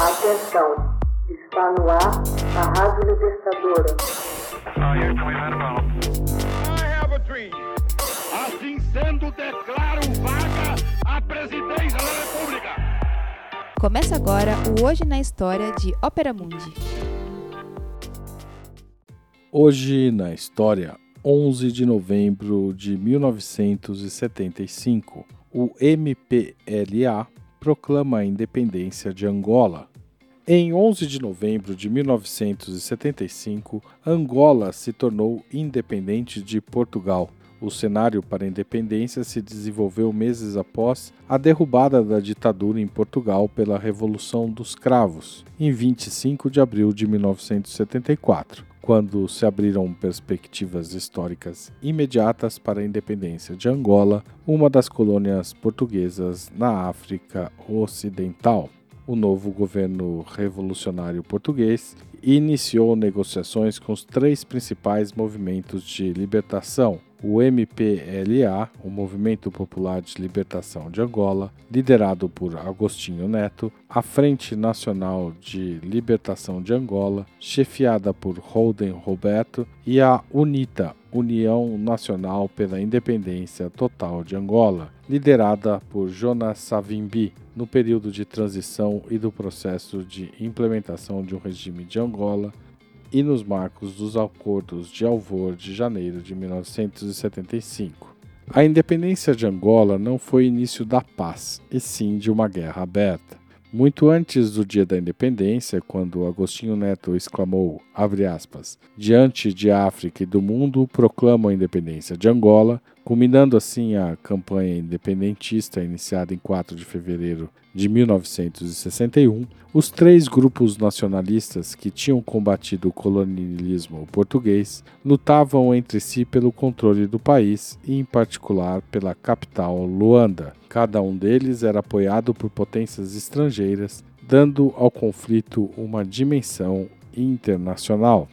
Atenção, está no ar a Rádio Libertadora. Assim sendo, declaro vaga a presidência da República. Começa agora o Hoje na História de Ópera Mundi. Hoje na História, 11 de novembro de 1975, o MPLA proclama a independência de Angola. Em 11 de novembro de 1975, Angola se tornou independente de Portugal. O cenário para a independência se desenvolveu meses após a derrubada da ditadura em Portugal pela Revolução dos Cravos, em 25 de abril de 1974 quando se abriram perspectivas históricas imediatas para a independência de Angola, uma das colônias portuguesas na África Ocidental. O novo governo revolucionário português iniciou negociações com os três principais movimentos de libertação, o MPLA, o Movimento Popular de Libertação de Angola, liderado por Agostinho Neto, a Frente Nacional de Libertação de Angola, chefiada por Holden Roberto, e a UNITA, União Nacional pela Independência Total de Angola, liderada por Jonas Savimbi, no período de transição e do processo de implementação de um regime de Angola e nos marcos dos acordos de Alvor de janeiro de 1975. A independência de Angola não foi início da paz, e sim de uma guerra aberta. Muito antes do dia da independência, quando Agostinho Neto exclamou, aspas, diante de África e do mundo, proclamo a independência de Angola, culminando assim a campanha independentista iniciada em 4 de fevereiro de 1961, os três grupos nacionalistas que tinham combatido o colonialismo português lutavam entre si pelo controle do país e, em particular, pela capital Luanda. Cada um deles era apoiado por potências estrangeiras, dando ao conflito uma dimensão internacional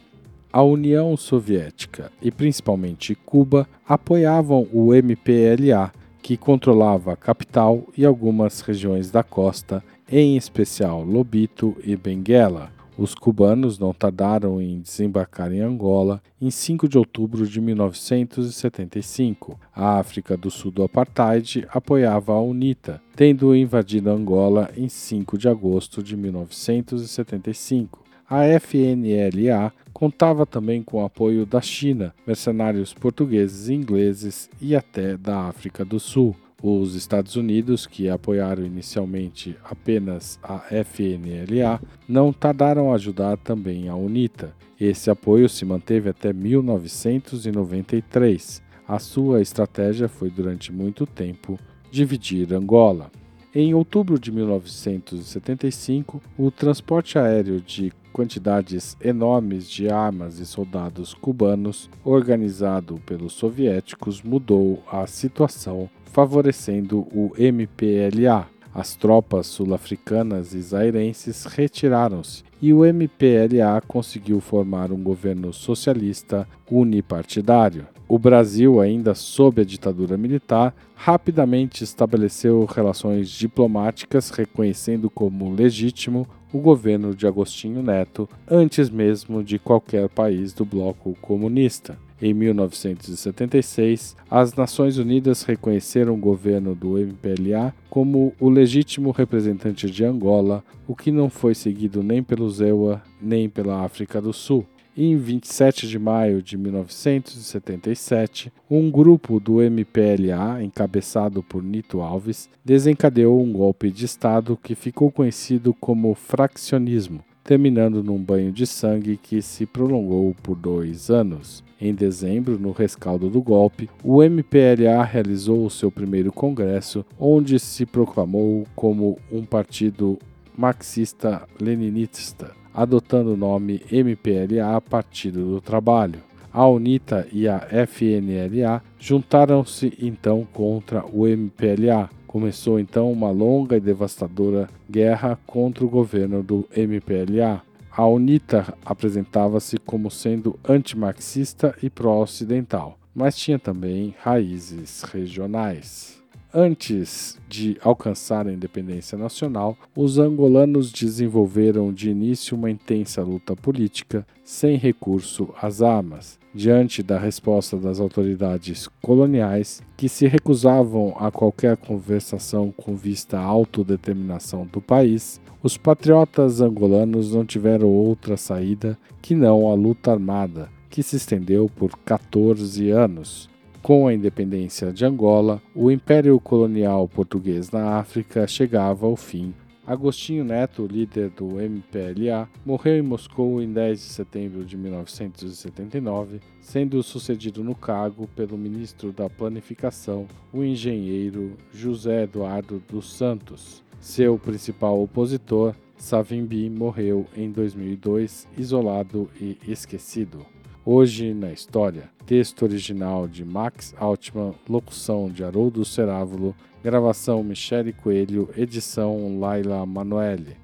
a União Soviética e principalmente Cuba apoiavam o MPLA, que controlava a capital e algumas regiões da costa, em especial Lobito e Benguela. Os cubanos não tardaram em desembarcar em Angola em 5 de outubro de 1975. A África do Sul do Apartheid apoiava a UNITA, tendo invadido Angola em 5 de agosto de 1975. A FNLA contava também com o apoio da China, mercenários portugueses e ingleses e até da África do Sul. Os Estados Unidos, que apoiaram inicialmente apenas a FNLA, não tardaram a ajudar também a UNITA. Esse apoio se manteve até 1993. A sua estratégia foi durante muito tempo dividir Angola. Em outubro de 1975, o transporte aéreo de quantidades enormes de armas e soldados cubanos, organizado pelos soviéticos, mudou a situação, favorecendo o MPLA. As tropas sul-africanas e zairenses retiraram-se e o MPLA conseguiu formar um governo socialista unipartidário. O Brasil, ainda sob a ditadura militar, rapidamente estabeleceu relações diplomáticas, reconhecendo como legítimo o governo de Agostinho Neto antes mesmo de qualquer país do bloco comunista. Em 1976, as Nações Unidas reconheceram o governo do MPLA como o legítimo representante de Angola, o que não foi seguido nem pelo ZEUA nem pela África do Sul. Em 27 de maio de 1977, um grupo do MPLA, encabeçado por Nito Alves, desencadeou um golpe de Estado que ficou conhecido como fraccionismo, terminando num banho de sangue que se prolongou por dois anos. Em dezembro, no rescaldo do golpe, o MPLA realizou o seu primeiro congresso, onde se proclamou como um partido marxista-leninista adotando o nome MPLA Partido do Trabalho. A UNITA e a FNLA juntaram-se então contra o MPLA. Começou então uma longa e devastadora guerra contra o governo do MPLA. A UNITA apresentava-se como sendo antimarxista e pró-ocidental, mas tinha também raízes regionais. Antes de alcançar a independência nacional, os angolanos desenvolveram de início uma intensa luta política sem recurso às armas. Diante da resposta das autoridades coloniais, que se recusavam a qualquer conversação com vista à autodeterminação do país, os patriotas angolanos não tiveram outra saída que não a luta armada, que se estendeu por 14 anos. Com a independência de Angola, o Império Colonial Português na África chegava ao fim. Agostinho Neto, líder do MPLA, morreu em Moscou em 10 de setembro de 1979, sendo sucedido no cargo pelo ministro da Planificação, o engenheiro José Eduardo dos Santos. Seu principal opositor, Savimbi, morreu em 2002, isolado e esquecido. Hoje na História. Texto original de Max Altman, locução de Haroldo Cerávulo, gravação Michele Coelho, edição Laila Manoeli.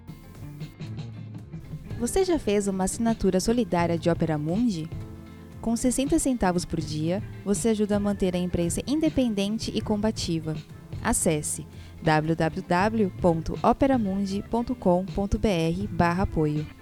Você já fez uma assinatura solidária de Opera Mundi? Com 60 centavos por dia, você ajuda a manter a imprensa independente e combativa. Acesse www.operamundi.com.br/apoio.